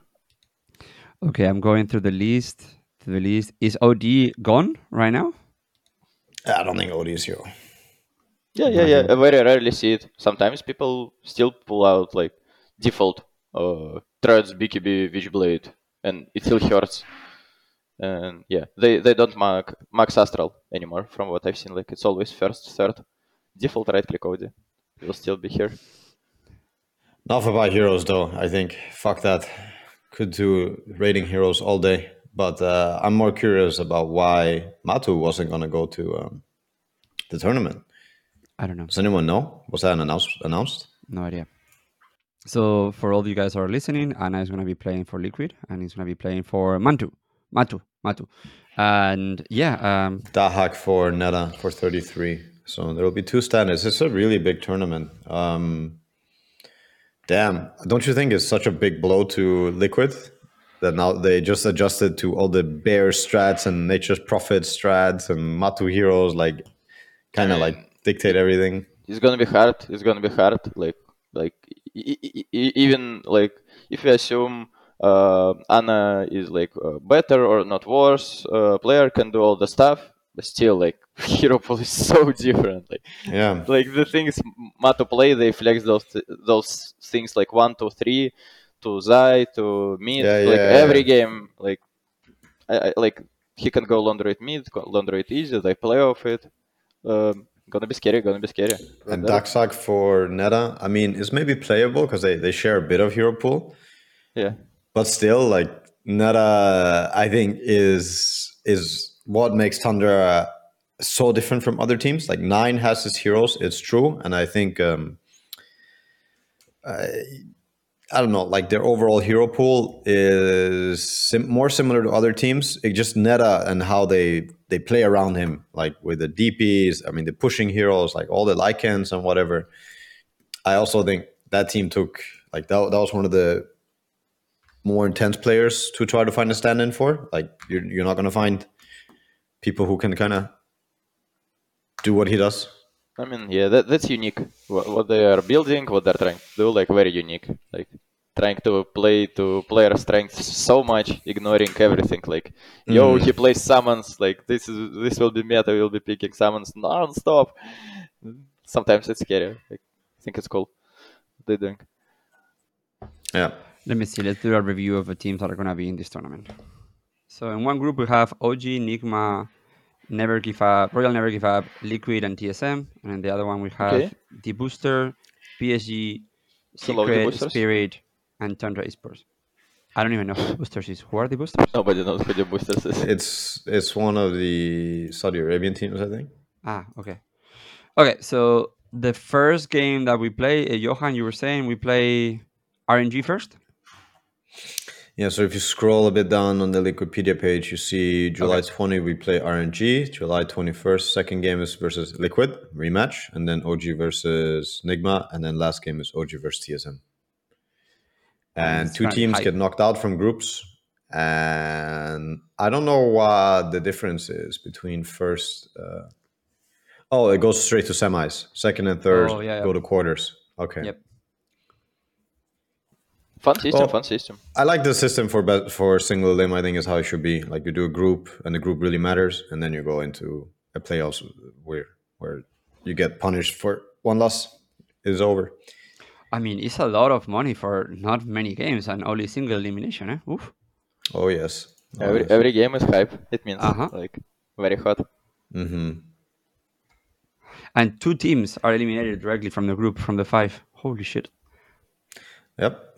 Okay, I'm going through the list. To the list. Is OD gone right now? I don't think OD is here. Yeah, yeah, yeah. I very rarely see it. Sometimes people still pull out like default uh, threads, BKB, Witchblade, and it still hurts. And yeah, they, they don't mark max astral anymore from what I've seen. Like it's always first, third. Default right click OD will still be here. Enough about heroes, though. I think fuck that. Could do rating heroes all day, but uh, I'm more curious about why Matu wasn't gonna go to um, the tournament. I don't know. Does anyone know? Was that announced? Announced? No idea. So for all of you guys who are listening, Anna is gonna be playing for Liquid and he's gonna be playing for Mantu. Matu. Matu. And yeah, um, Dahak for Neta for 33. So there will be two standards. It's a really big tournament. Um, damn, don't you think it's such a big blow to Liquid that now they just adjusted to all the bear strats and nature's prophet strats and Matu heroes, like kind of like dictate everything. It's gonna be hard. It's gonna be hard. Like like e- e- e- even like if you assume Anna is like uh, better or not worse, uh, player can do all the stuff, but still like hero pool is so different. Like Yeah. like the things Mato play, they flex those those things like one to three, to Zai, to mid, Yeah, like yeah, every yeah. game. Like I, I like he can go laundry mid, go laundry easy. They play off it. Um, gonna be scary. Gonna be scary. And uh, Dahak for Neta, I mean, is maybe playable because they, they share a bit of hero pool. yeah. But still like neta i think is is what makes thunder uh, so different from other teams. Like nine has its heroes it's true and i think um I, I don't know like their overall hero pool is sim- more similar to other teams. It just neta and how they they play around him like with the dps i mean the pushing heroes like all the lycans and whatever. I also think that team took like that, that was one of the more intense players to try to find a stand-in for. Like you're you're not gonna find people who can kind of do what he does. I mean, yeah, that, that's unique. What, what they are building, what they're trying to do, like very unique. Like trying to play to player strength so much, ignoring everything. Like, yo, Mhm. he plays summons. Like this is this will be meta. We'll be picking summons non-stop. Sometimes it's scary. Like, I think it's cool. What they're doing. Yeah. Let me see. Let's do a review of the teams that are gonna be in this tournament. So in one group we have OG, Nigma, Never Give Up, Royal Never Give Up, Liquid, and TSM. And in the other one we have Okay. the Booster, PSG, Secret, Boosters. Spirit, and Tundra Esports. I don't even know who the Boosters is. Who are the Boosters? Nobody knows who the boosters is. It's it's one of the Saudi Arabian teams, I think. Ah, okay. Okay, so the first game that we play, uh, Johan, you were saying we play RNG first? Yeah, so if you scroll a bit down on the Liquipedia page, you see July 20 we play RNG. July 21st, second game is versus Liquid rematch, and then OG versus Nigma, and then last game is OG versus TSM. And two teams get knocked out from groups, and I don't know what the difference is between first. Uh, oh, it goes straight to semis. Second and third Oh, yeah, yeah. go to quarters. Okay. Yep. Fun system. Well- fun system. I like the system for be- for single elim. I think is how it should be. Like you do a group, and the group really matters, and then you go into a playoffs where where you get punished for one loss. Is over. I mean, it's a lot of money for not many games and only single elimination, eh? Oof. Oh yes. Oh, Every yes. every game is hype. It means Uh-huh. like very hot. Mhm. And two teams are eliminated directly from the group from the five. Holy shit. Yep.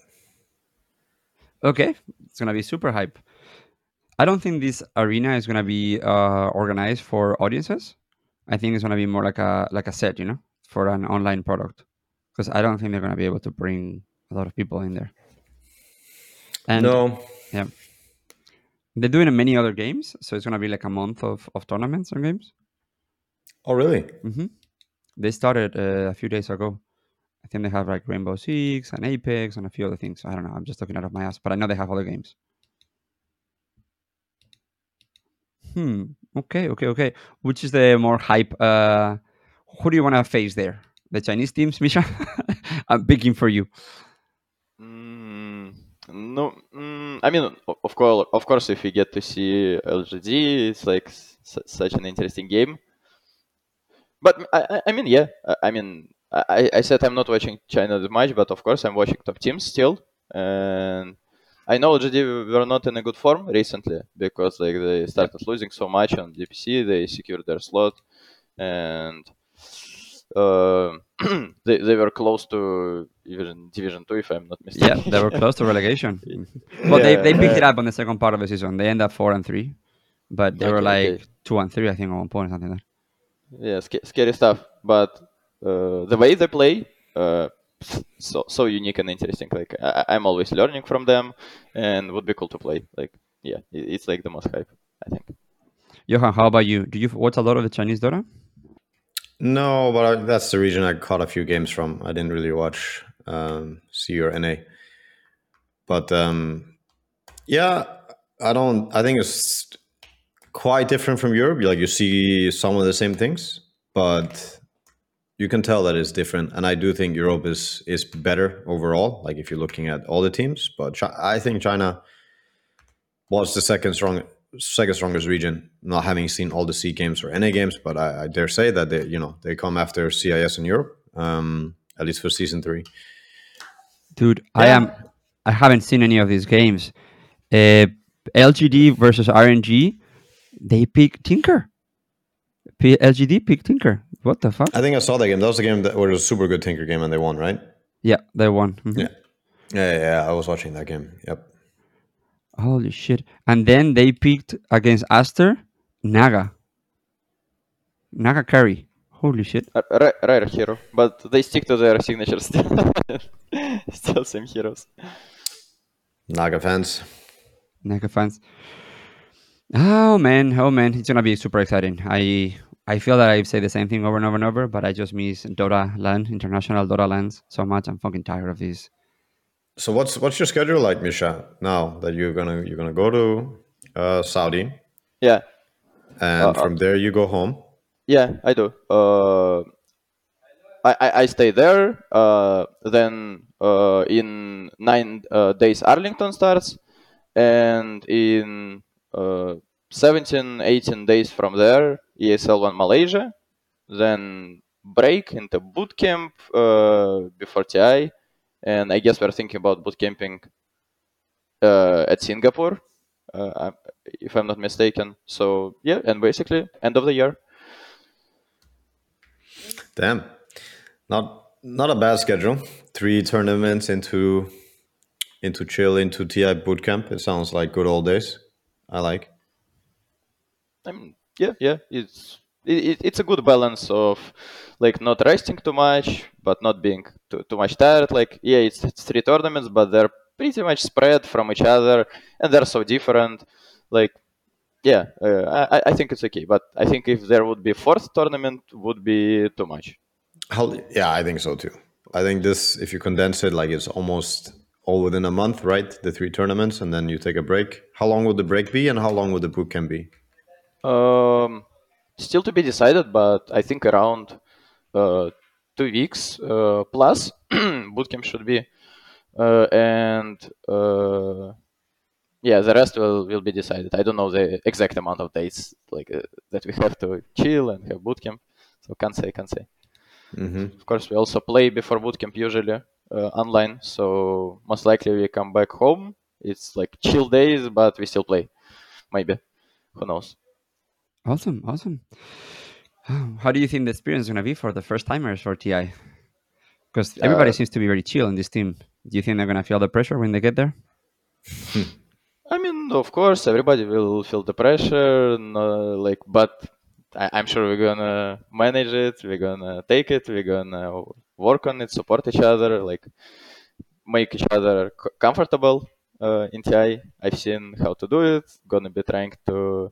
Okay, it's gonna be super hype. I don't think this arena is gonna be uh, organized for audiences. I think it's gonna be more like a like a set, you know, for an online product because I don't think they're gonna be able to bring a lot of people in there. And no, yeah, they're doing many other games, so it's gonna be like a month of, of tournaments and games. oh really? Mm-hmm. They started uh, a few days ago. I think they have like Rainbow Six and Apex and a few other things. I don't know. I'm just talking out of my ass, but I know they have other games. Hmm. Okay. Okay. Okay. Which is the more hype? Uh, who do you want to face there? The Chinese teams, Misha. I'm picking for you. Mm, no, mm, I mean, of course, of course, if we get to see LGD, it's like such an interesting game. But I, I- mean, yeah, I mean, I, I said I'm not watching China that much, but of course I'm watching top teams still, and I know LGD were not in a good form recently because like they started losing so much on DPC, they secured their slot, and uh, they they were close to even Division Two, if I'm not mistaken. Yeah, they were close to relegation. Well, they, Yeah, they picked it uh, up on the second part of the season. They end up four and three, but they were like okay. two and three, I think, at one point, something like that. yeah, sca- scary stuff. But the way they play, uh, so so unique and interesting. Like I, I'm always learning from them, and would be cool to play. Like yeah, it- it's like the most hype, I think. Johan, how about you? Do you watch a lot of the Chinese Dota? No, but I, that's the region I caught a few games from. I didn't really watch um, C or NA, but um, yeah, I don't. I think it's quite different from Europe. Like you see some of the same things, but you can tell that it's different. And I do think Europe is is better overall. Like if you're looking at all the teams, but Chi- I think China was the second strong second strongest region. Not having seen all the C games or NA games, but I, I dare say that they you know they come after CIS in Europe. Um, at least for season three. Dude, I am. I haven't seen any of these games. Uh, LGD versus RNG, they pick Tinker. P- LGD pick Tinker. What the fuck? I think I saw that game. That was the game that was a super good Tinker game, and they won, right? Yeah, they won. Mhm. Yeah. Yeah, yeah, yeah. I was watching that game. Yep. Holy shit! And then they picked against Aster, Naga. Naga carry. Holy shit! R- ra- rare hero, but they stick to their signatures still. still same heroes. Naga fans. Naga fans. Oh man, oh man, it's gonna be super exciting. I I feel that I say the same thing over and over and over, but I just miss Dota land, international Dota lands so much. I'm fucking tired of this. So what's what's your schedule like, Misha? Now that you're gonna you're gonna go to uh, Saudi, Yeah, and Uh, from there you go home. Yeah, I do. Uh, I, I I stay there. Uh, then uh, in nine uh, days Arlington starts, and in uh, 17, 18 days from there ESL One Malaysia. Then break into boot camp uh, before TI, and I guess we're thinking about boot camping uh, at Singapore, uh, if I'm not mistaken. So yeah, and basically end of the year. Damn, not not a bad schedule. Three tournaments into into chill into TI bootcamp. It sounds like good old days. I like. I mean, yeah, yeah, it's it, it- it's a good balance of like not resting too much, but not being too, too much tired. Like, yeah, it's, it's three tournaments, but they're pretty much spread from each other, and they're so different. Like, yeah, uh, I I think it's okay. But I think if there would be fourth tournament, would be too much. How, yeah, I think so too. I think this, if you condense it, like it's almost all within a month, right? The three tournaments, and then you take a break. How long would the break be, and how long would the bootcamp be? Um, still to be decided, but I think around uh, two weeks uh, plus bootcamp should be, uh, and uh, yeah, the rest will will be decided. I don't know the exact amount of days like uh, that we have to chill and have bootcamp, so can't say, can't say. hmm Of course, we also play before bootcamp usually uh, online, so most likely we come back home. It's like chill days, but we still play. Maybe, who knows? Awesome, awesome. How do you think the experience is gonna be for the first timers for TI? Because everybody Uh, seems to be very chill in this team. Do you think they're gonna feel the pressure when they get there? I mean, of course, everybody will feel the pressure, no, like, but I, I'm sure we're gonna manage it. We're gonna take it. We're gonna work on it, support each other, like make each other c- comfortable uh, in TI. I've seen how to do it. Gonna be trying to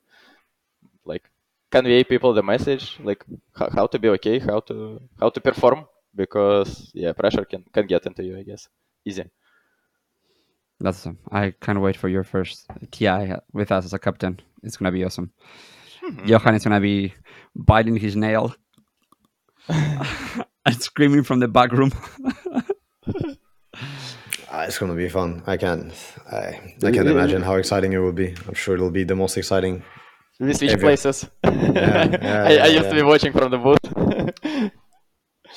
convey people the message, like how, how to be okay, how to how to perform, because yeah, pressure can can get into you, I guess, easy. That's awesome. I can't wait for your first TI with us as a captain. It's gonna be awesome. Johan is gonna be biting his nail and screaming from the back room. Ah, it's gonna be fun. I can't. I, I can't imagine how exciting it will be. I'm sure it'll be the most exciting. We switch Every- places. yeah, I, I yeah, used to be watching from the booth.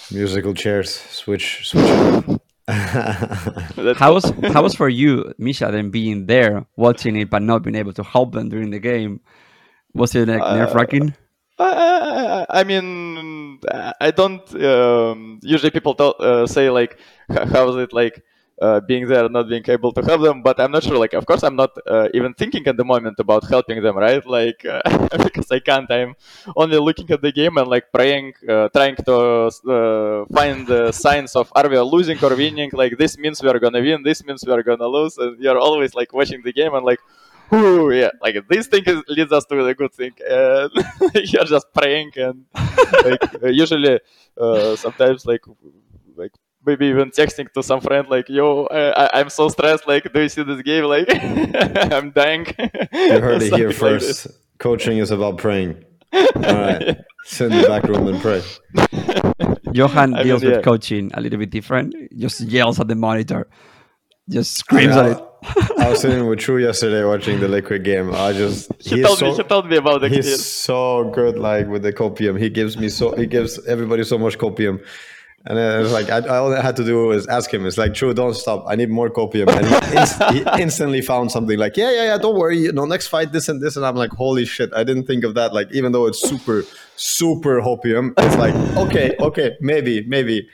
Musical chairs. Switch. Switch. How was how was for you, Misha, then being there watching it but not being able to help them during the game? Was it like nerve wracking? I, I mean, I don't. Um, usually, people tell, uh, say like, "How was it like uh, being there, not being able to help them?" But I'm not sure. Like, of course, I'm not uh, even thinking at the moment about helping them, right? Like, uh, because I can't. I'm only looking at the game and like praying, uh, trying to uh, find the signs of are we losing or winning. Like, this means we are gonna win. This means we are gonna lose. And you're always like watching the game and like. Ooh, yeah, like this thing is, leads us to the good thing, and you're just praying, and like uh, usually, sometimes like maybe even texting to some friend like, "Yo, I, I- I'm so stressed. Like, do you see this game? Like, I'm dying." You heard it here Something like first. Coaching is about praying. All right. Sit in the back room and pray. Johan I deals mean, with coaching a little bit different. Just yells at the monitor, just screams at it. I was sitting with True yesterday watching the Liquid game. I just He he's told so, me. He told me about the he's kid. so good like with the copium. He gives me so he gives everybody so much copium. And then it's like I, all I had to do was ask him. It's like, True, don't stop. I need more copium. And he, inst- he instantly found something like, yeah, yeah, yeah, don't worry. You know, next fight, this and this. And I'm like, holy shit, I didn't think of that. Like, even though it's super, super hopium, it's like, okay, okay, maybe, maybe.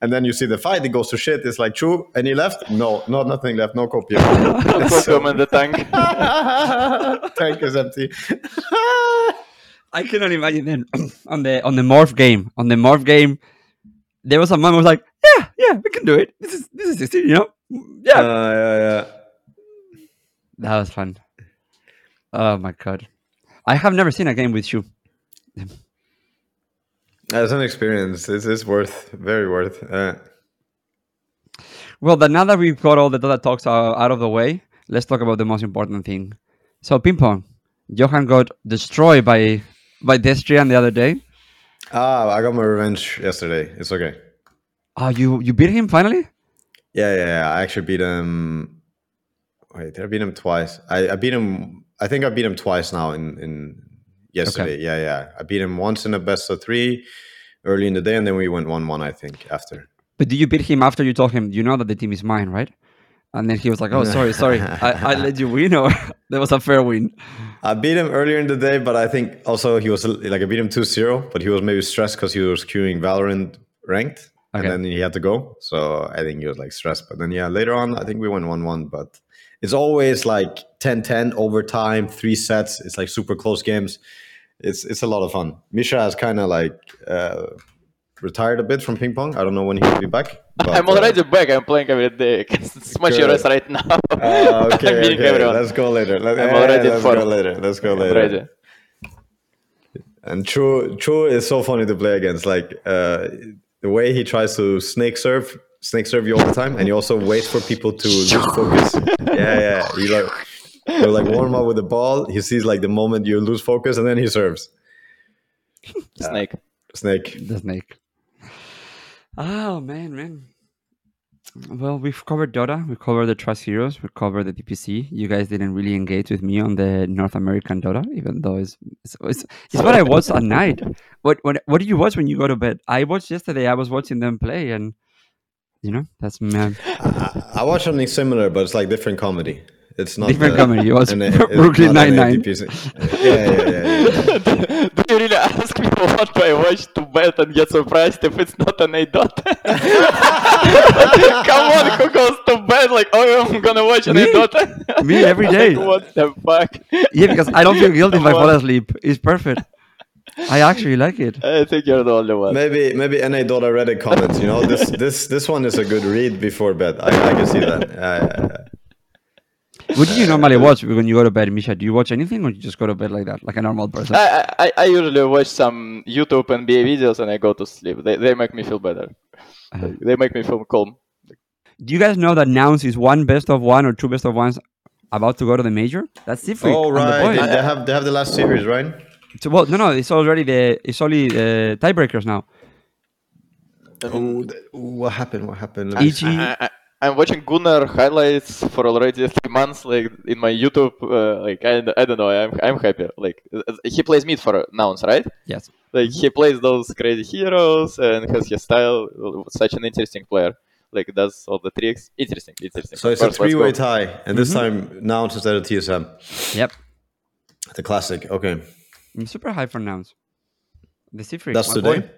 And then you see the fight, it goes to shit. It's like, True, any left? No, not nothing left. No copium. Copium in the tank. Tank is empty. I cannot imagine then on the on the morph game. On the morph game, there was a man who was like, "Yeah, yeah, we can do it. This is this is 16, you know? Yeah." Uh, yeah, yeah. that was fun. Oh my god, I have never seen a game with you. As an experience, it's, it's worth, very worth. Uh, Well, then now that we've got all the Dota talks out, out of the way, let's talk about the most important thing. So, ping pong. Johan got destroyed by by Destrian the other day. Ah, I got my revenge yesterday. It's okay. Oh, you you beat him finally? Yeah, yeah, yeah. I actually beat him. Wait, did I beat him twice? I, I beat him. I think I beat him twice now in in yesterday. Yeah, yeah. I beat him once in a best of three early in the day, and then we went one one. I think after. But did you beat him after you told him you know that the team is mine, right? And then he was like, "Oh, sorry, sorry, I, I let you win, or that was a fair win." I beat him earlier in the day, but I think also he was like I beat him 2-0, but he was maybe stressed because he was queuing Valorant ranked, Okay. and then he had to go. So I think he was like stressed. But then yeah, later on I think we went one one. But it's always like 10-10 overtime, three sets. It's like super close games. It's it's a lot of fun. Misha has kind of like uh, retired a bit from ping pong. I don't know when he will be back. But, I'm uh, already back. I'm playing every day. It's much Good. worse right now. uh, okay, I'm beating okay. everyone. Let's go later. Let, I'm yeah, already let's for- go later. Let's go I'm later. ready. And True, True is so funny to play against. Like uh, the way he tries to snake serve, snake serve you all the time, and he also waits for people to lose focus. Yeah, yeah. He like you like warm up with the ball. He sees like the moment you lose focus, and then he serves. Snake. Snake. The snake. Oh man, man. Well, we've covered Dota, we covered the Trust Heroes, we covered the DPC. You guys didn't really engage with me on the North American Dota, even though it's it's, it's, it's what I watch at night. What what what do you watch when you go to bed? I watched yesterday. I was watching them play, and you know that's man. I, I watch something similar, but it's like different comedy. It's not Different uh, comedy. You watch Brooklyn not Nine-Nine. APC. Yeah, yeah, yeah, yeah. do you really ask me what do I watch to bet and get surprised if it's not an A? Come on, who goes to bed like, oh, I'm gonna watch an Me. Me every day. what the fuck? Yeah, because I don't feel guilty if I Come fall asleep. It's perfect. I actually like it. I think you're the only one. Maybe maybe NA Dota Reddit comments. You know, this this this one is a good read before bed. I, I can see that. Yeah, yeah, yeah. What do you normally watch when you go to bed, Misha? Do you watch anything or you just go to bed like that, like a normal person? I, I, I usually watch some YouTube NBA videos and I go to sleep. They, they make me feel better. Uh-huh. They make me feel calm. Do you guys know that Nouns is one best of one or two best of ones about to go to the major? That's different. Oh and the right, they, they have they have the last series, right? So, well, no, no, it's already the it's only the tiebreakers now. Oh, what happened? What happened? Let. EG, I, I, I'm watching Gunnar highlights for already three months, like in my YouTube. Uh, like I, I don't know, I'm I'm happy. Like uh, he plays mid for Nouns, right? yes. Like he plays those crazy heroes and has his style. Such an interesting player. Like does all the tricks. Interesting, interesting. So Of it's a three-way tie, and this time now it's instead of TSM, Yep. the classic. Okay, I'm super high for Nouns. The Seafreak. that's my today. boy.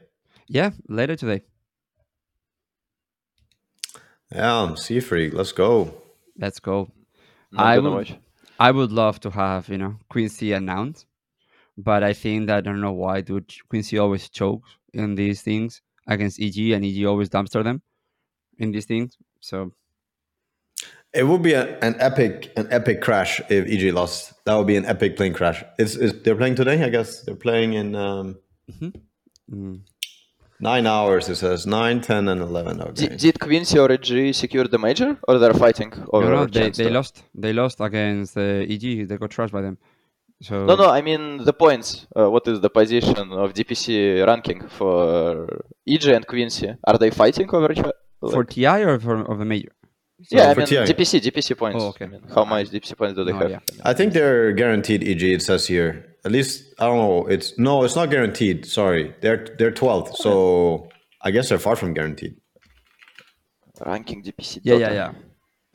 Yeah, later today. Yeah, Sea Freak. Let's go. Let's go. Not I gonna watch. I would love to have, you know, Quincy and Nouns, but I think that I don't know why, dude. Quincy always chokes in these things against EG, and EG always dumpster them in these things. So It would be a, an epic an epic crash if EG lost. That would be an epic plane crash. It's, it's they're playing today, I guess. They're playing in um, mm, nine hours. It says nine, ten, and eleven. Okay. Did, did Quincy or EG secure the major, or they're fighting over? no, no, they, they lost. They lost against uh, EG. They got trashed by them. So No, no, I mean the points. Uh, what is the position of DPC ranking for EG and Quincy? Are they fighting over each other? for TI or for of the major. yeah, I mean TI. DPC, DPC points. Oh, okay. I mean, how much DPC points do they No have? idea. I think they're guaranteed EG. It says here. At least I don't know. It's no, it's not guaranteed. Sorry, they're they're twelfth. So I guess they're far from guaranteed. Ranking DPC. Yeah, Dota. yeah, yeah.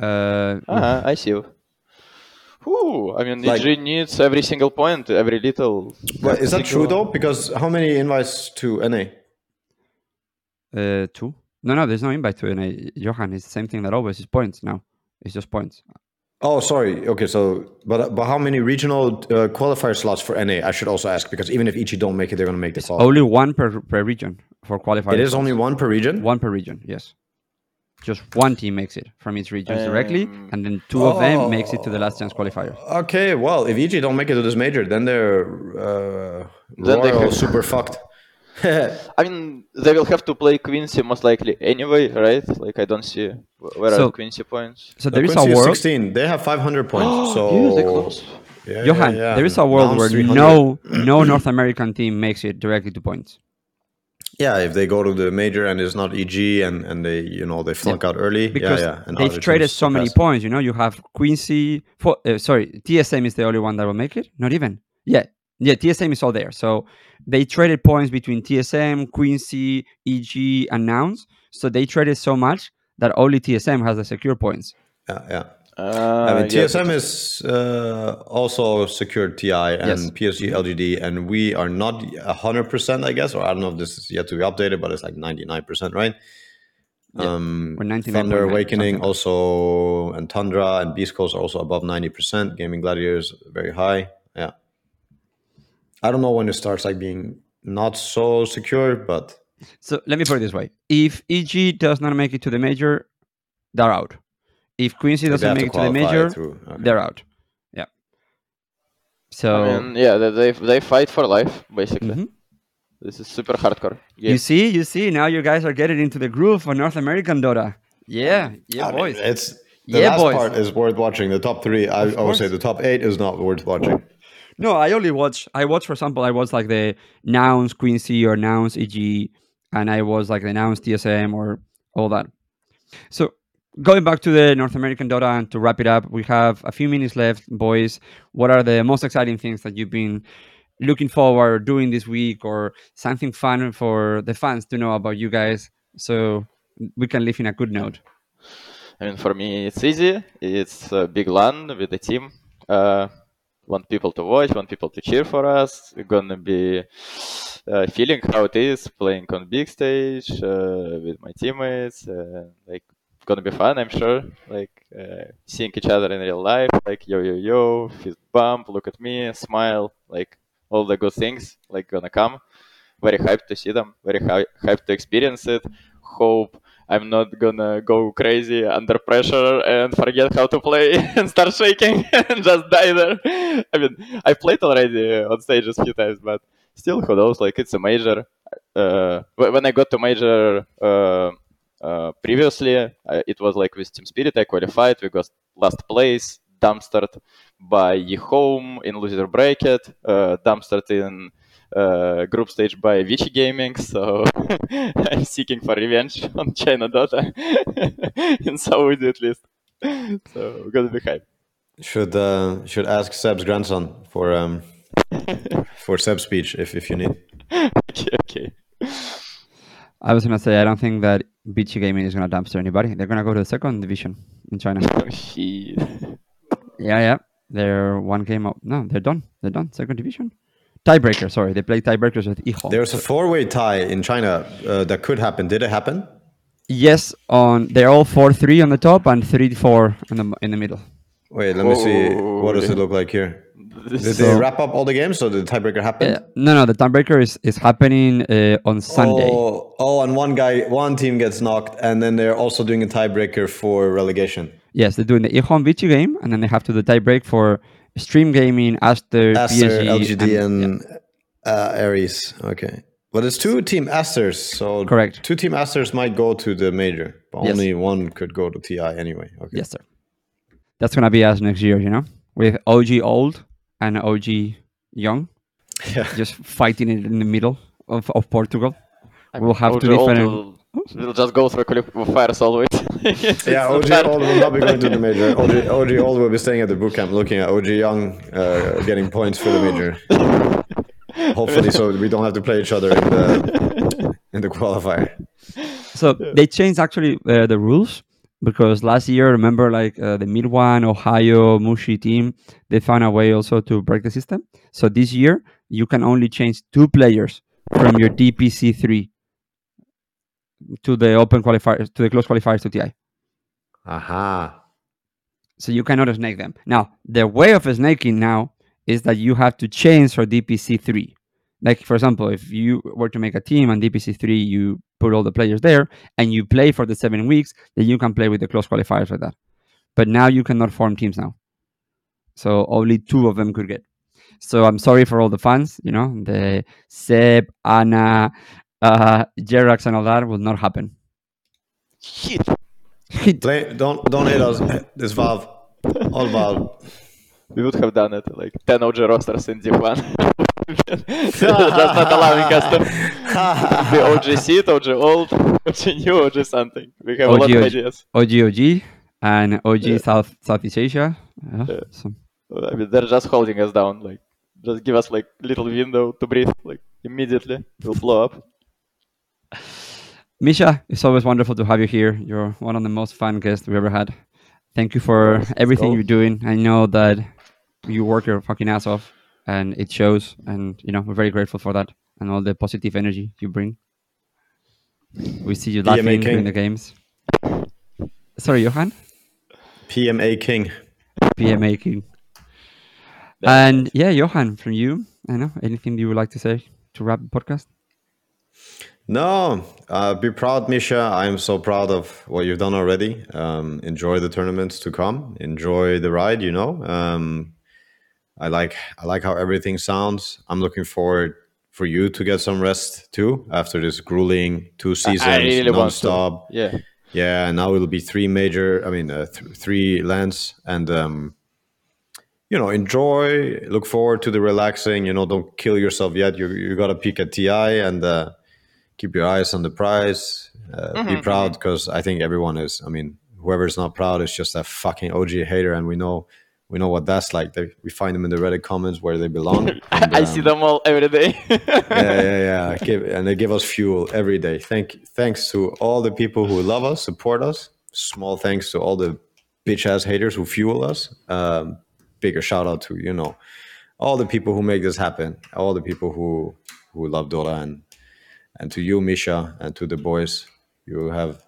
Uh, Uh-huh, I see you. Whew, I mean, Like- EG needs every single point, every little. But is that true though? Because how many invites to NA? uh, two. No, no, there's no invite to NA. Johan, it's the same thing that always is points now. It's just points. Oh, sorry. Okay, so but but how many regional uh, qualifier slots for NA? I should also ask because even if EG don't make it, they're gonna make the call. Only one per per region for qualifiers. it is only one per region. one per region. Yes, just one team makes it from each region directly, Um, and then two of them makes it to the last chance qualifier. Okay, well, if EG don't make it to this major, then they're uh, Then royal have- super fucked. I mean, they will have to play Quincy most likely anyway, right? Like, I don't see where So- are Quincy points. So there is a Quincy world, 16. They have 500 points. so yeah, they close. Yeah, Johan. yeah, yeah. There is a world Nouns where no no North American team makes it directly to points. Yeah, if they go to the major and it's not EG and, and they you know they flunk out early. because yeah, yeah. and they've traded so many surpass. points. You know, you have Quincy. For, uh, sorry, TSM is the only one that will make it. Not even. Yeah, yeah. TSM is all there. So they traded points between TSM, Quincy, EG, and Nouns. So they traded so much that only TSM has the secure points. Yeah, yeah. Uh, I mean, yeah, TSM is uh, also secured TI and Yes. PSG LGD, and we are not hundred percent, I guess, or I don't know if this is yet to be updated, but it's like ninety nine percent, right? Um, Thunder Awakening something also, and Tundra and Beast Coast are also above ninety percent. Gaimin Gladiators very high. Yeah, I don't know when it starts like being not so secure, but So let me put it this way: if EG does not make it to the major, they're out. If Quincy they doesn't have make it to the major. Okay. they're out. Yeah. So I mean, yeah, they, they they fight for life basically. Mhm. This is super hardcore. Yeah. you see, you see, now you guys are getting into the groove for North American Dota. Yeah, yeah, I mean, boys. it's the Yeah, last boys. part is worth watching. The top three, I, I would say, the top eight is not worth watching. No, I only watch. I watch, for example, I watch like the nouns Quincy or nouns EG, and I was like the nouns TSM or all that. So going back to the North American Dota and to wrap it up, we have a few minutes left, boys. What are the most exciting things that you've been looking forward doing this week, or something fun for the fans to know about you guys, so we can live in a good note? I mean, for me, it's easy. It's a big LAN with the team. Uh, want people to watch, want people to cheer for us. We're gonna be uh, feeling how it is playing on big stage uh, with my teammates. Uh, like, gonna be fun, I'm sure. Like uh, seeing each other in real life. Like yo yo yo, fist bump, look at me, smile. Like all the good things like gonna come. Very hyped to see them. Very hy- hyped to experience it. Hope I'm not gonna go crazy under pressure and forget how to play and start shaking and just die there. I mean, I played already on stages a few times, but still, who knows? Like it's a major. Uh, when I got to major uh, uh, previously, I, it was like with Team Spirit. I qualified. We got last place, dumpstered by Home in loser bracket, uh, dumpstered in uh, group stage by Vici Gaming. So I'm seeking for revenge on China Dota in Saudi at least. So we're gonna be hype. Should uh, should ask Ceb's grandson for um for Ceb's speech if if you need. okay, okay. I was gonna say I don't think that Vici Gaming is gonna dumpster anybody. They're gonna go to the second division in China. Oh, yeah, yeah. They're one game up. No, they're done. They're done. Second division. Tiebreaker. Sorry, they play tiebreakers with EHOME. There's a four-way tie in China uh, that could happen. Did it happen? yes, on they're all four three on the top and three four in the in the middle. Wait, let me see. Whoa. What does it look like here? Did is they So- wrap up all the games? So did the tiebreaker happen? Uh, no, no, the tiebreaker is is happening uh, on Sunday. Oh, oh, and one guy, one team gets knocked, and then they're also doing a tiebreaker for relegation. Yes, they're doing the EHOME and game, and then they have to do the tiebreak for Xtreme Gaming, Aster, Aster, PSG, LGD, and- and, uh, Aries. Okay, but it's two team Asters, so Correct. Two team Asters might go to the major, but Yes. only one could go to TI anyway. Okay. Yes, sir. That's gonna be us next year, you know, with OG old and OG young, Yeah. just fighting it in the middle of, of Portugal. We'll have OG to Old different. will, will just go through qualifiers always. It's Yeah, not OG bad. Old will not be going to the major. OG, OG Old will be staying at the boot camp looking at OG Young uh, getting points for the major. Hopefully, so we don't have to play each other in the in the qualifier. So they changed actually uh, the rules because last year, remember, like uh, the Mid One, Ohaiyo, Mushi team, they found a way also to break the system. So this year, you can only change two players from your DPC three to the open qualifiers to the close qualifiers to TI. Aha. So you cannot snake them. Now, the way of snaking now is that you have to change for DPC three. Like for example, if you were to make a team on DPC three, you put all the players there and you play for the seven weeks, then you can play with the close qualifiers like that. But now you cannot form teams now. So only two of them could get. So I'm sorry for all the fans, you know, the Ceb, Anna, uh, Jerax and all that will not happen. Shit. Play, don't don't hate us. This Valve, all Valve. We would have done it like 10 OG rosters in Div 1. just not allowing us to be OG seed, OG old, OG new, OG something. We have a lot of ideas. OGOG and OG Yeah. South Southeast Asia. Yeah, Yeah. so- I mean, they're just holding us down. Like, just give us like little window to breathe. Like immediately, we'll blow up. Misha, it's always wonderful to have you here. You're one of the most fun guests we've ever had. Thank you for everything you're doing. I know that you work your fucking ass off and it shows. And, you know, we're very grateful for that and all the positive energy you bring. We see you PMA laughing King. during the games. Sorry, Johan? PMA King. PMA King. And yeah, Johan, from you, I know, anything you would like to say to wrap the podcast? No, uh, be proud, Misha. I am so proud of what you've done already. Um, enjoy the tournaments to come. Enjoy the ride. You know, um, I like I like how everything sounds. I'm looking forward for you to get some rest too after this grueling two seasons I really nonstop. Yeah. Yeah, and now it'll be three major. I mean, uh, th- three lands, and um, you know, enjoy. Look forward to the relaxing. You know, don't kill yourself yet. You you got to peak at Ti and uh, keep your eyes on the prize. Uh, Be proud because I think everyone is. I mean, whoever's not proud is just a fucking OG hater, and we know we know what that's like. They, we find them in the Reddit comments where they belong. and, I see um, them all every day. yeah, yeah, yeah. Give, and they give us fuel every day. Thank, thanks to all the people who love us, support us. Small thanks to all the bitch ass haters who fuel us. Um, bigger shout out to you know all the people who make this happen. All the people who who love Dota and and to you, Misha, and to the boys. You have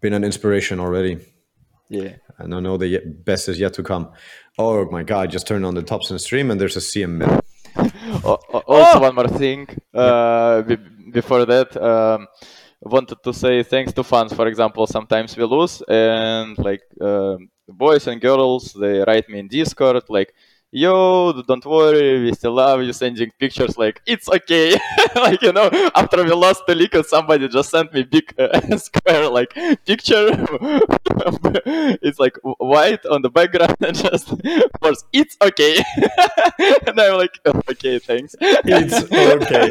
been an inspiration already. yeah. And I know the best is yet to come. Oh my god! Just turned on the Thompson stream and there's a CM mid. O- o- also, one more thing. Uh, be- before that, um, wanted to say thanks to fans. For example, sometimes we lose, and like um, boys and girls, they write me in Discord like, "Yo, don't worry, we still love you." Sending pictures like, "It's okay." like you know, after we lost the league, somebody just sent me big uh, square like picture. it's like white on the background and just words, "It's okay." and I'm like, "Oh, "Okay, thanks." It's okay.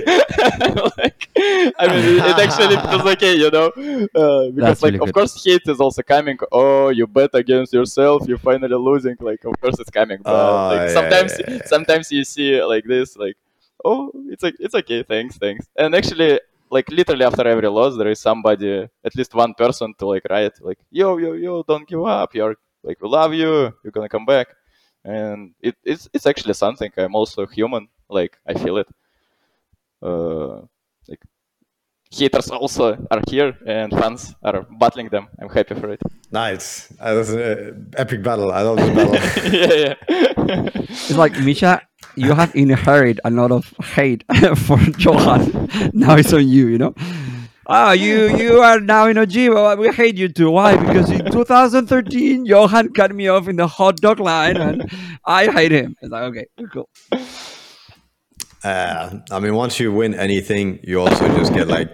like, I mean, it, it actually feels okay, you know, uh, because That's like, really of good. course, hate is also coming. Oh, you bet against yourself, you're finally losing. Like, of course, it's coming. But Oh, like, yeah, sometimes, sometimes you see like this, like, oh, it's like it's okay, thanks, thanks. And actually, like literally after every loss, there is somebody, at least one person, to like write like, yo, yo, yo, don't give up. You're like, we love you. You're gonna come back. And it, it's it's actually something. I'm also human. Like I feel it. Uh, haters also are here and fans are battling them. I'm happy for it. Nice. Uh, that's an epic battle. I love this battle. yeah, yeah. It's like Misha, you have inherited a lot of hate for Johan. Now it's on you, you know. Ah, you you are now in OG. Well, we hate you too. Why? Because in 2013, Johan cut me off in the hot dog line, and I hate him. It's like okay, cool. Uh, I mean, once you win anything, you also just get like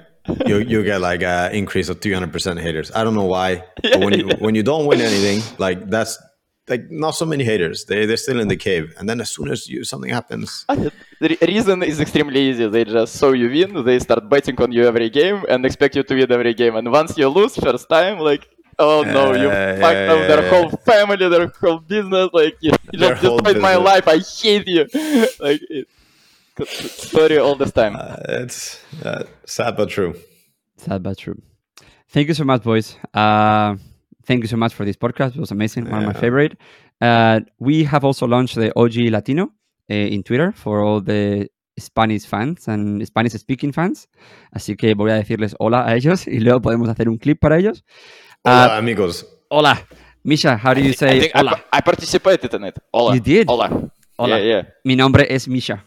you you get like an increase of 300% haters. I don't know why, but when you when you don't win anything, like that's like not so many haters. They they're still in the cave, and then as soon as you something happens, the reason is extremely easy. They just saw you win, they start betting on you every game and expect you to win every game. And once you lose first time, like, oh no, you Yeah, fucked yeah, up their yeah, whole family, their whole business. Like, you, you just destroyed my life. I hate you. like, it, story all this time. uh, it's uh, sad but true. Sad but true. Thank you so much, boys. Uh, thank you so much for this podcast. It was amazing. One of my Yeah. favorite. Uh, we have also launched the OG Latino uh, in Twitter for all the Spanish fans and Spanish speaking fans. Así que voy a decirles hola a ellos y luego podemos hacer un clip para ellos. Hola, Uh, amigos. hola. Misha, how do you I say think I, hola? pa- I participated in it. Hola. You did? Hola. Hola. Yeah, yeah. Mi nombre es Misha.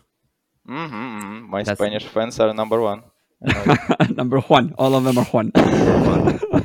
Hmm My That's- Spanish fans are number one. Number one. All of them are one.